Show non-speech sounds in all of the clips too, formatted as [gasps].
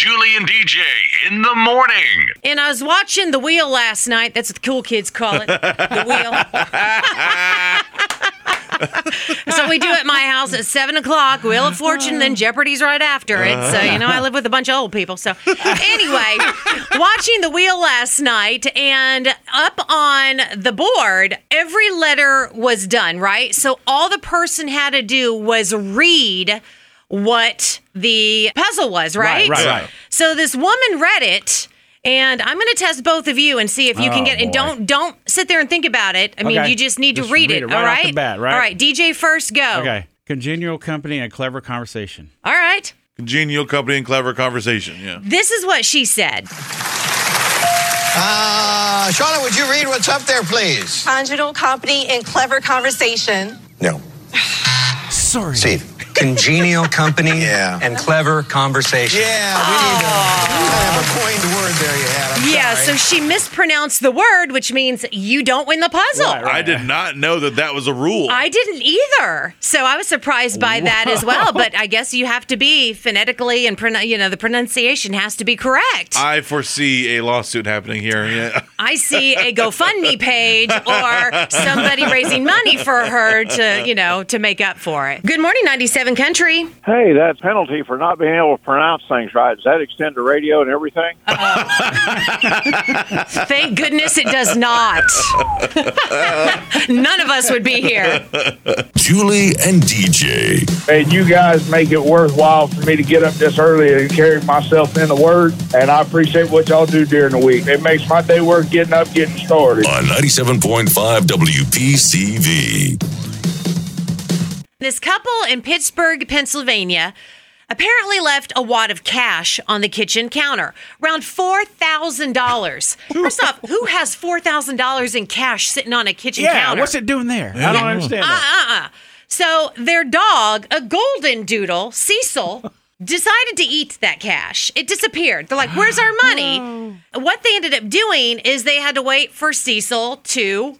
Julie and DJ in the morning. And I was watching The Wheel last night. That's what the cool kids call it. The Wheel. [laughs] so we do at my house at 7 o'clock. Wheel of Fortune, then Jeopardy's right after it. So, you know, I live with a bunch of old people. So, anyway, watching The Wheel last night and up on the board, every letter was done, right? So all the person had to do was read what the puzzle was, right? right, right. So this woman read it. And I'm going to test both of you and see if you can Oh, get it. boy. Don't don't sit there and think about it. I mean, Okay. you just need to Just read, read it. it all right off right. the bat, right? All right. DJ first, go. Okay. Congenial company and clever conversation. All right. Congenial company and clever conversation. Yeah. This is what she said. Uh, Shauna, would you read what's up there, please? Conjugal company and clever conversation. No. Sorry. Steve. Congenial company [laughs] Yeah. and clever conversation. Yeah, we need to you have a coined word there you had. I'm yeah, sorry. so she mispronounced the word, which means you don't win the puzzle. Right, right. I did not know that that was a rule. I didn't either. So I was surprised by that as well. But [laughs] I guess you have to be phonetically and, pron- you know, the pronunciation has to be correct. I foresee a lawsuit happening here. Yeah. [laughs] I see a GoFundMe page or somebody raising money for her to, you know, to make up for it. Good morning, 97 Country. Hey, that penalty for not being able to pronounce things right, does that extend to radio and everything? [laughs] Thank goodness it does not. None of us would be here. Julie and DJ. And you guys make it worthwhile for me to get up this early and carry myself in the Word, and I appreciate what y'all do during the week. It makes my day worth getting up, getting started. On 97.5 WPCV. This couple in Pittsburgh, Pennsylvania, apparently left a wad of cash on the kitchen counter, around $4,000. First off, who has $4,000 in cash sitting on a kitchen Yeah, counter? what's it doing there? I don't understand that. Uh-uh. So their dog, a golden doodle, Cecil, [laughs] decided to eat that cash. It disappeared. They're like, "Where's our money?" [gasps] What they ended up doing is they had to wait for Cecil to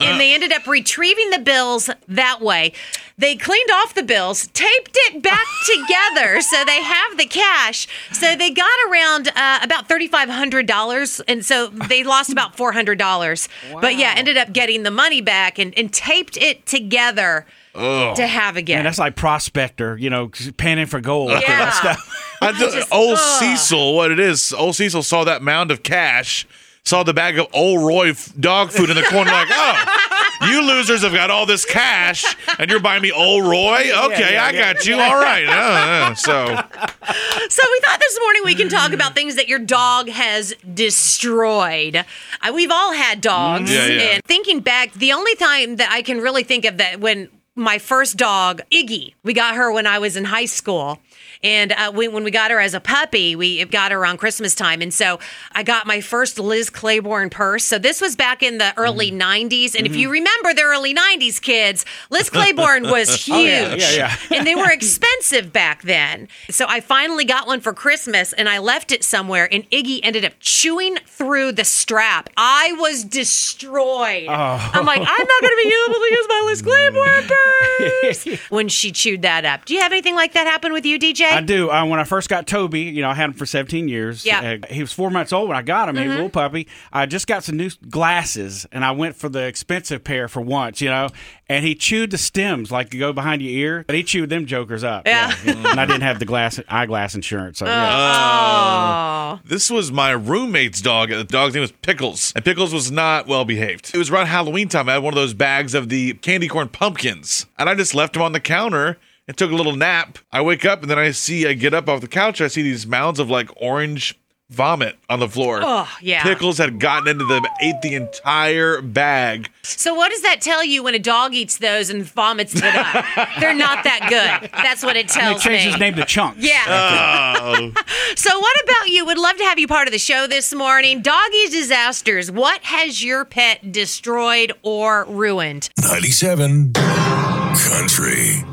and they ended up retrieving the bills that way. They cleaned off the bills, taped it back [laughs] together so they have the cash. So they got around uh, about $3,500. And so they lost about [laughs] $400. But yeah, ended up getting the money back and, and taped it together to have again. Man, that's like prospector, you know, panning for gold. Yeah. [laughs] That stuff. I ju- just- old ugh. Cecil, what it is, old Cecil saw that mound of cash, saw the bag of Ol' Roy dog food in the corner, like, oh, you losers have got all this cash, and you're buying me Ol' Roy? Okay, yeah, I yeah. got you. All right. Uh, uh, so, So we thought this morning we can talk about things that your dog has destroyed. Uh, we've all had dogs, Yeah, yeah. and thinking back, the only time that I can really think of that when my first dog, Iggy, we got her when I was in high school. And uh, we, when we got her as a puppy, we got her around Christmas time. And so I got my first Liz Claiborne purse. So this was back in the early Mm. 90s. And if you remember the early 90s kids, Liz Claiborne was huge. [laughs] Oh, yeah, yeah, yeah. and they were expensive back then. So I finally got one for Christmas and I left it somewhere and Iggy ended up chewing through the strap. I was destroyed. Oh. I'm like, I'm not going to be able to use my Liz Claiborne [laughs] purse when she chewed that up. Do you have anything like that happen with you, DJ? I do. Uh, when I first got Toby, you know, I had him for 17 years. Yeah. Mm-hmm. Uh, he was four months old when I got him. He was a little puppy. I just got some new glasses, and I went for the expensive pair for once, you know. And he chewed the stems like you go behind your ear, but he chewed them jokers up. Yeah. and I didn't have the glass eyeglass insurance, so yeah. Oh. this was my roommate's dog. The dog's name was Pickles, and Pickles was not well behaved. It was around Halloween time. I had one of those bags of the candy corn pumpkins, and I just left him on the counter and took a little nap. I wake up, and then I see, I get up off the couch, I see these mounds of like orange vomit on the floor. Oh, yeah. Pickles had gotten into them, ate the entire bag. So what does that tell you when a dog eats those and vomits it up? [laughs] They're not that good. That's what it tells They tells changed me. his name to Chunks. Yeah. Oh, [laughs] So, what about you? Would love to have you part of the show this morning. Doggy disasters. What has your pet destroyed or ruined? 97 Country.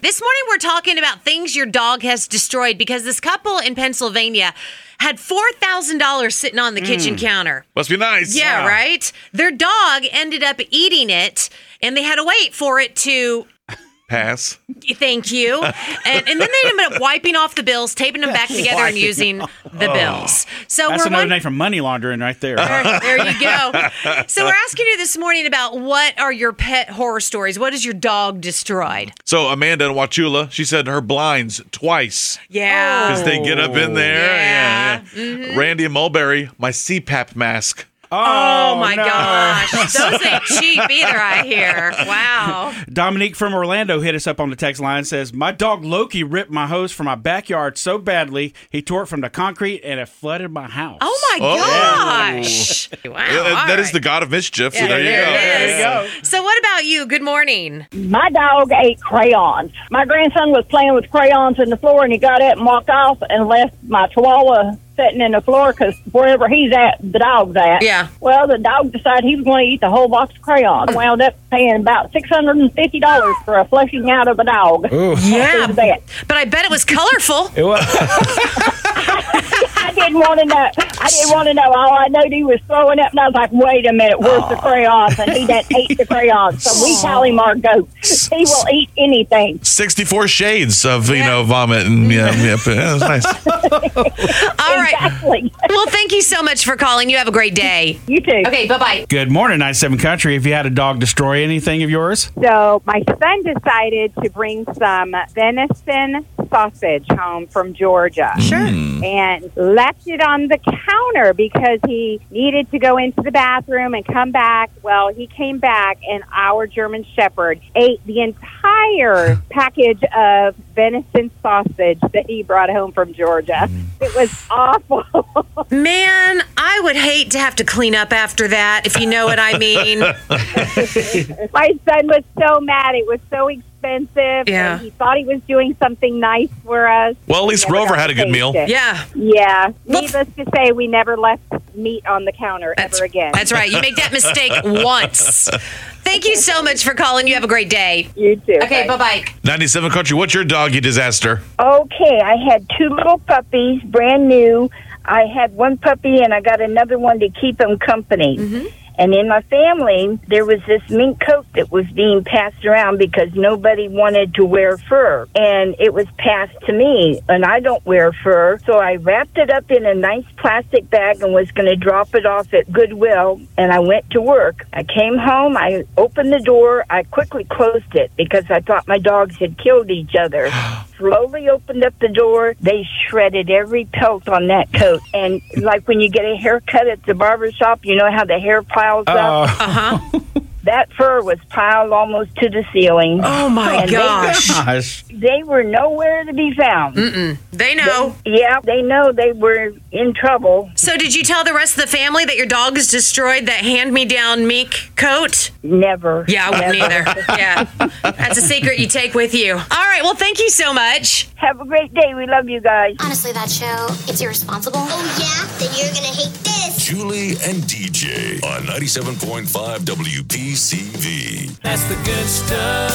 This morning, we're talking about things your dog has destroyed because this couple in Pennsylvania had $4,000 sitting on the kitchen hmm. counter. must be nice. Yeah, right? Their dog ended up eating it and they had to wait for it to Pass. Thank you. And, and then they ended up wiping off the bills, taping them back [laughs] together, and using the bills. So Oh. That's we're another won- name for money laundering right there. there, there you go. [laughs] So we're asking you this morning about what are your pet horror stories? What is your dog destroyed? So Amanda in Wauchula, she said her blinds twice Yeah. because they get up in there. Yeah. Mm-hmm. yeah. Randy and Mulberry, my CPAP mask. Oh, my no. gosh. [laughs] Those ain't cheap either, I hear. Wow. Dominique from Orlando hit us up on the text line says, My dog Loki ripped my hose from my backyard so badly he tore it from the concrete and it flooded my house. Oh my Oh. gosh. Wow. Yeah, all that is right. the god of mischief. So Yeah, there you there go. There you go. So what about you? Good morning. My dog ate crayons. My grandson was playing with crayons in the floor, and he got it and walked off and left my chihuahua sitting in the floor because wherever he's at, the dog's at. Yeah. Well, the dog decided he was going to eat the whole box of crayons. Oh. Wound up paying about six hundred and fifty dollars for a flushing out of a dog. Yeah. But I bet it was colorful. It was- [laughs] I [laughs] didn't want to know. I didn't want to know. All I knew he was throwing up, and I was like, "Wait a minute, where's the crayons?" And he done ate the crayons. So we call him our goat. He will eat anything. 64 shades of, you know, vomit. And yeah, yeah, but, yeah, that's nice. [laughs] All right. Exactly. Well, thank you so much for calling. You have a great day. You too. Okay, bye bye. Good morning, 97 Country. Have you had a dog destroy anything of yours? So my son decided to bring some venison sausage home from Georgia. Sure. Mm. And left it on the counter because he needed to go into the bathroom and come back. Well, he came back and our German Shepherd ate the entire [laughs] package of venison sausage that he brought home from Georgia. Mm. It was awful. [laughs] Man, I would hate to have to clean up after that, if you know what I mean. [laughs] My son was so mad. It was so expensive. Yeah. And he thought he was doing something nice for us. Well, at least We Rover had a good meal. it. Yeah. Yeah. Well, Needless to say, we never left meat on the counter ever again. that's right. You make that mistake [laughs] once. Thank you so much for calling. You have a great day. You too. Okay, bye bye. 97 Country, what's your doggy disaster? Okay, I had two little puppies, brand new. I had one puppy and I got another one to keep them company. Mm-hmm. And in my family, there was this mink coat that was being passed around because nobody wanted to wear fur. And it was passed to me, and I don't wear fur. So I wrapped it up in a nice plastic bag and was going to drop it off at Goodwill. And I went to work. I came home, I opened the door, I quickly closed it because I thought my dogs had killed each other. [gasps] Slowly opened up the door. They shredded every pelt on that coat. And like when you get a haircut at the barber shop, you know how the hair piles up? Uh, Uh-huh. [laughs] That fur was piled almost to the ceiling. Oh my And they- gosh. gosh. They were nowhere to be found. They know. Yeah, they know they were in trouble. So did you tell the rest of the family that your dog has destroyed that hand-me-down meek coat? Never. Yeah, I wouldn't either. Yeah. That's a secret you take with you. All right, well, thank you so much. Have a great day. We love you guys. Honestly, that show, it's irresponsible. Oh, yeah? Then you're gonna hate this. Julie and DJ on 97.5 WPCV. That's the good stuff.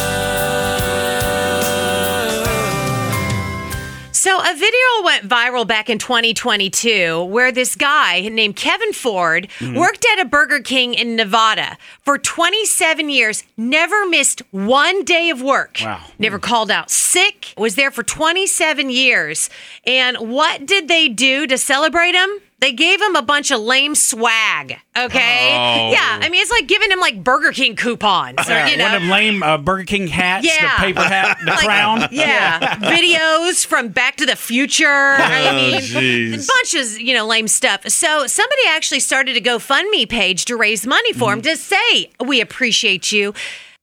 So, a video went viral back in 2022 where this guy named Kevin Ford hmm. worked at a Burger King in Nevada for 27 years, never missed one day of work. Wow. Never called out sick, was there for 27 years. And what did they do to celebrate him? They gave him a bunch of lame swag. Okay. Oh. Yeah. I mean, it's like giving him like Burger King coupons. Or, Yeah, you know, one of them lame uh, Burger King hats, Yeah. the paper hat, the Like, crown. [laughs] Yeah. Videos from Back to the Future. I Oh, mean, jeez. a bunch of, you know, lame stuff. So somebody actually started a GoFundMe page to raise money for him Mm-hmm. to say, we appreciate you.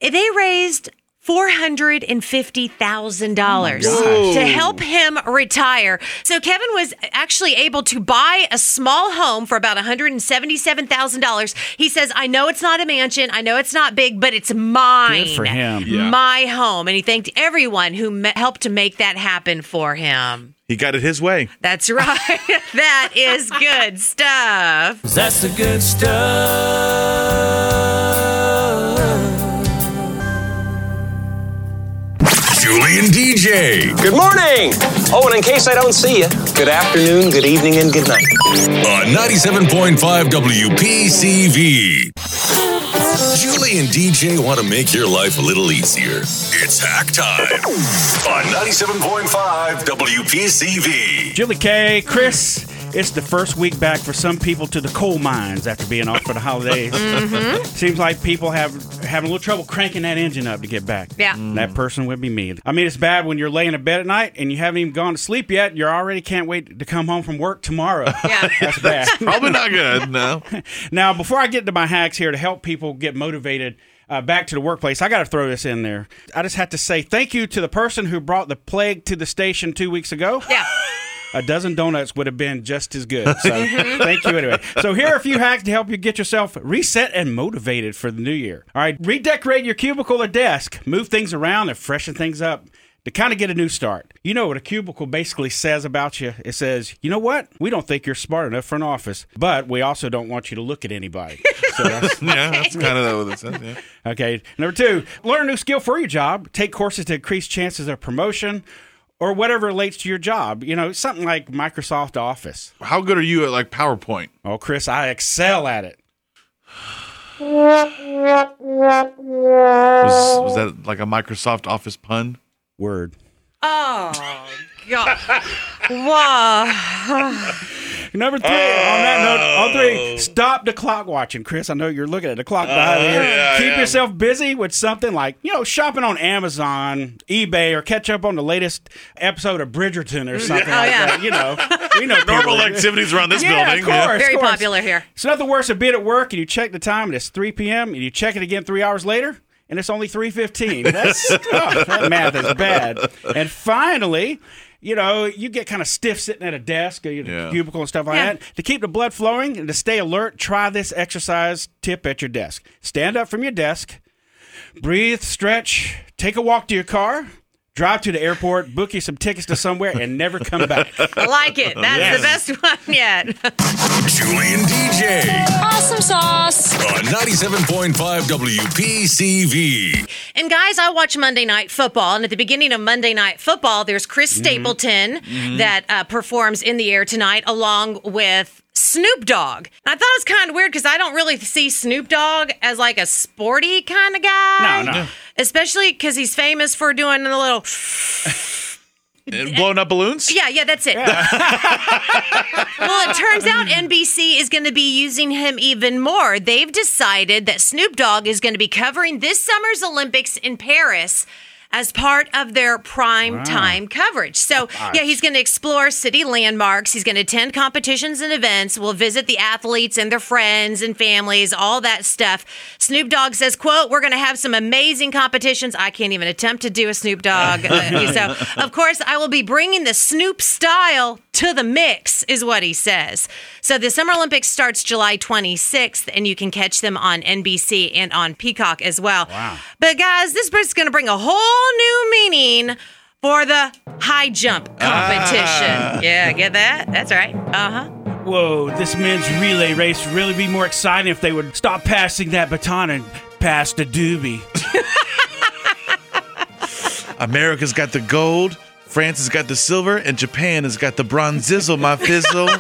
They raised $450,000 Oh to help him retire. So Kevin was actually able to buy a small home for about $177,000. He says, I know it's not a mansion. I know it's not big, but it's mine. Good for him. Yeah. My home. And he thanked everyone who me- helped to make that happen for him. He got it his way. That's right. [laughs] that is good stuff. That's the good stuff. Julie and DJ Good morning. Oh, and in case I don't see you, good afternoon, good evening, and good night. on 97.5 WPCV. Julie and DJ want to make your life a little easier. It's hack time on 97.5 WPCV. Julie K, Chris. It's the first week back for some people to the coal mines after being off for the holidays. Mhm. Seems like people have having a little trouble cranking that engine up to get back. Yeah. That person would be me. I mean, it's bad when you're laying in bed at night and you haven't even gone to sleep yet. You already can't wait to come home from work tomorrow. Yeah. [laughs] That's bad. [laughs] Probably not good. [laughs] No. Now, before I get to my hacks here to help people get motivated uh, back to the workplace, I got to throw this in there. I just have to say thank you to the person who brought the plague to the station two weeks ago. Yeah. A dozen donuts would have been just as good. So mm-hmm. thank you anyway. So here are a few hacks to help you get yourself reset and motivated for the new year. All right, redecorate your cubicle or desk, move things around and freshen things up to kind of get a new start. You know what a cubicle basically says about you? It says, you know what? We don't think you're smart enough for an office, but we also don't want you to look at anybody. So [laughs] that's, Yeah, that's kind of what it says. Yeah. Okay. Number two, learn a new skill for your job. Take courses to increase chances of promotion or whatever relates to your job. You know, something like Microsoft Office. How good are you at like PowerPoint? Oh, Chris, I excel at it. Was, was that like a Microsoft Office pun? Word. Oh, God. Wow. Number three, on that note, on three, stop the clock watching. Chris, I know you're looking at the clock behind Uh, you. yeah, Keep yeah. yourself busy with something like, you know, shopping on Amazon, eBay, or catch up on the latest episode of Bridgerton or something Oh, like yeah. that. You know, we know [laughs] Normal people- activities around this yeah, building. Of yeah. course, Very of course. popular here. It's nothing worse than being at work and you check the time and it's 3 p.m. and you check it again three hours later and it's only 3.15. That's [laughs] oh, that math is bad. And finally, you know, you get kind of stiff sitting at a desk or your Yeah. cubicle and stuff like Yeah. that. To keep the blood flowing and to stay alert, try this exercise tip at your desk. Stand up from your desk, breathe, stretch, take a walk to your car, drive to the airport, book you some tickets to somewhere, and never come back. I like it. That's the best one yet. [laughs] Julie and DJ Awesome sauce. on 97.5 WPCV. And guys, I watch Monday Night Football, and at the beginning of Monday Night Football, there's Chris Stapleton that uh, performs in the air tonight, along with Snoop Dogg. And I thought it was kind of weird because I don't really see Snoop Dogg as like a sporty kind of guy. No, no. Especially because he's famous for doing the little. [laughs] And Blowing up balloons? Yeah, yeah, that's it. [laughs] well, it turns out NBC is going to be using him even more. They've decided that Snoop Dogg is going to be covering this summer's Olympics in Paris as part of their prime time coverage. So, yeah, he's going to explore city landmarks. He's going to attend competitions and events. We'll visit the athletes and their friends and families, all that stuff. Snoop Dogg says, "quote We're going to have some amazing competitions. I can't even attempt to do a Snoop Dogg. Uh, [laughs] so, of course, I will be bringing the Snoop style to the mix," is what he says. So, the Summer Olympics starts July 26th, and you can catch them on NBC and on Peacock as well. Wow. But guys, this is going to bring a whole new meaning for the high jump competition. Yeah, get that? That's right. Uh huh. Whoa, this men's relay race would really be more exciting if they would stop passing that baton and pass the doobie. [laughs] America's got the gold, France has got the silver, and Japan has got the bronzizzle, my fizzle. [laughs]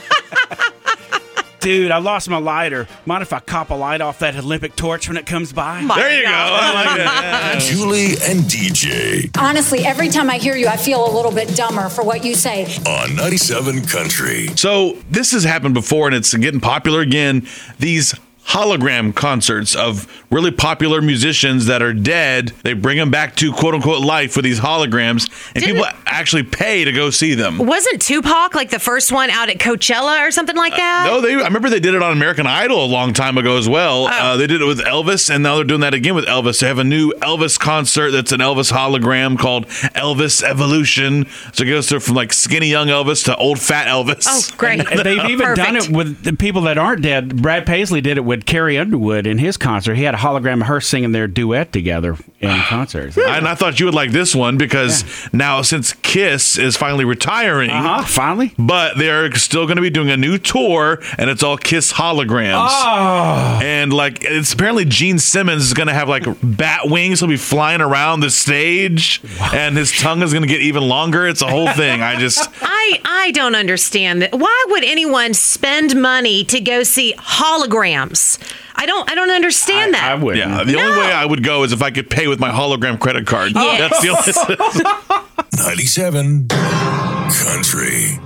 Dude, I lost my lighter. Mind if I cop a light off that Olympic torch when it comes by? there you go. I like that. [laughs] Julie and DJ Honestly, every time I hear you, I feel a little bit dumber for what you say. on 97 Country. So this has happened before, and it's getting popular again. These hologram concerts of really popular musicians that are dead. They bring them back to quote unquote life with these holograms, and Didn't- people actually pay to go see them. Wasn't Tupac like the first one out at Coachella or something like that? No, they. I remember they did it on American Idol a long time ago as well. Oh. Uh, they did it with Elvis, and now they're doing that again with Elvis. They have a new Elvis concert that's an Elvis hologram called Elvis Evolution. So it goes through from like skinny young Elvis to old fat Elvis. Oh, great. And they've [laughs] even done it with the people that aren't dead. Brad Paisley did it with Carrie Underwood in his concert. He had a hologram of her singing their duet together in [sighs] concerts. And I thought you would like this one because now since Kiss is finally retiring, Uh huh. Finally. but they're still going to be doing a new tour, and it's all Kiss holograms. Oh. And like, it's apparently Gene Simmons is going to have like bat wings. He'll be flying around the stage, and his tongue is going to get even longer. It's a whole [laughs] thing. I just, I I don't understand that. Why would anyone spend money to go see holograms? This. I don't. I don't understand that. I would. Yeah, the only way I would go is if I could pay with my hologram credit card. Yes. That's the only. [laughs] 97 Country.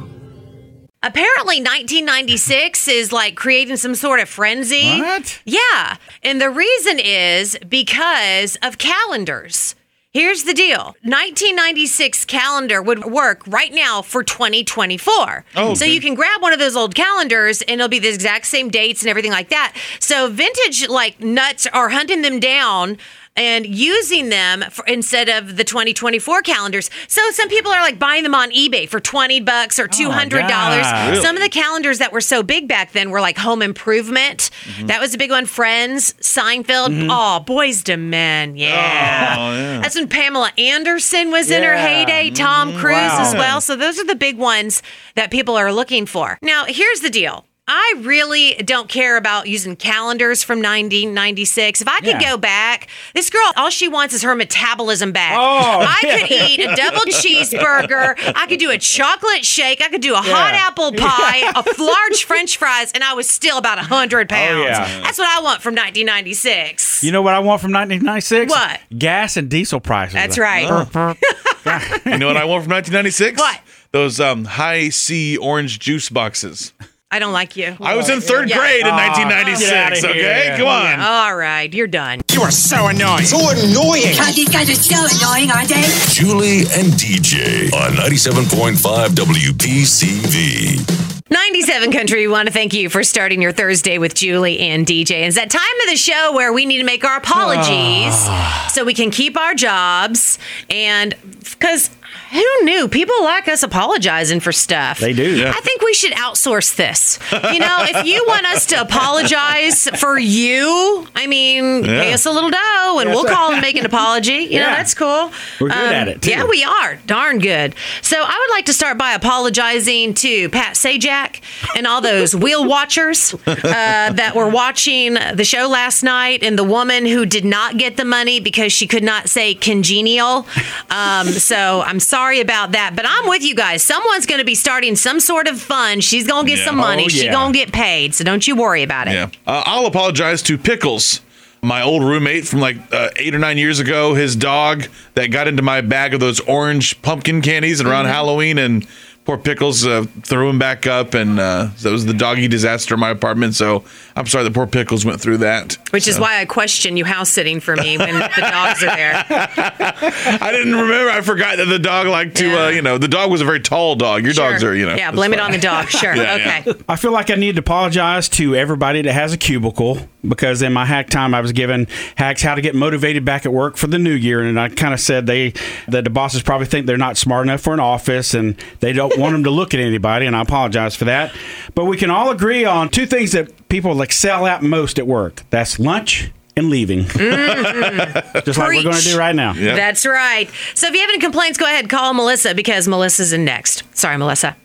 Apparently, 1996 is like creating some sort of frenzy. What? Yeah. And the reason is because of calendars. Here's the deal 1996 calendar would work right now for 2024. Oh, so okay. you can grab one of those old calendars and it'll be the exact same dates and everything like that. So vintage like nuts are hunting them down and using them for, instead of the 2024 calendars. So some people are like buying them on eBay for 20 bucks or $200. God. Really? Some of the calendars that were so big back then were like Home Improvement. Mm-hmm. That was a big one. Friends, Seinfeld. Oh, Boyz II Men. Yeah. Oh, yeah. That's when Pamela Anderson was in her heyday. Tom Cruise Wow. as well. So those are the big ones that people are looking for. Now, here's the deal. I really don't care about using calendars from 1996. If I could Yeah. go back, this girl, all she wants is her metabolism back. Oh, I [laughs] yeah. could eat a double cheeseburger. I could do a chocolate shake. I could do a hot apple [laughs] pie, a large French fries, and I was still about 100 pounds. Oh, yeah. That's what I want from 1996. You know what I want from 1996? What? Gas and diesel prices. That's right. [laughs] You know what I want from 1996? What? Those um, Hi-C orange juice boxes. I don't like you. I was in third Yeah. grade in Oh, get outta 1996. here. Okay, come on. All right, you're done. You are so annoying. So annoying. God, these guys are so annoying, aren't they? Julie and DJ on 97.5 WPCV. 97 Country, we want to thank you for starting your Thursday with Julie and DJ. It's that time of the show where we need to make our apologies ah. so we can keep our jobs. And because who knew? People like us apologizing for stuff. They do. Yeah. I think we should outsource this. You know, if you want us to apologize for you, I mean, pay us a little dough and we'll call and make an apology. You know, that's cool. We're good at it, too. Yeah, we are. Darn good. So I would like to start by apologizing to Pat Sajak and all those wheel watchers uh, that were watching the show last night and the woman who did not get the money because she could not say congenial. Um, so I'm sorry about that. But I'm with you guys. Someone's going to be starting some sort of fund. She's going to get Yeah. some money. Oh, She's yeah. going to get paid. So don't you worry about it. Yeah. Uh, I'll apologize to Pickles, my old roommate from like uh, eight or nine years ago. His dog that got into my bag of those orange pumpkin candies around Mm-hmm. Halloween, and poor Pickles uh, threw him back up, and uh, that was the doggy disaster in my apartment. So I'm sorry that poor Pickles went through that. Which is why I question you house sitting for me when the dogs are there. [laughs] I didn't remember. I forgot that the dog liked to, Yeah. uh, you know, the dog was a very tall dog. Your dogs are, you know. Yeah, that's blame it on the dog. [laughs] Sure. Yeah, okay. yeah. I feel like I need to apologize to everybody that has a cubicle because in my hack time I was given hacks how to get motivated back at work for the new year, and I kind of said they that the bosses probably think they're not smart enough for an office and they don't want them to look at anybody, and I apologize for that. But we can all agree on two things that people excel at most at work. That's lunch and leaving, [laughs] mm-hmm. just like we're going to do right now. Yeah. That's right. So if you have any complaints, go ahead call Melissa because Melissa's in next. Sorry, Melissa.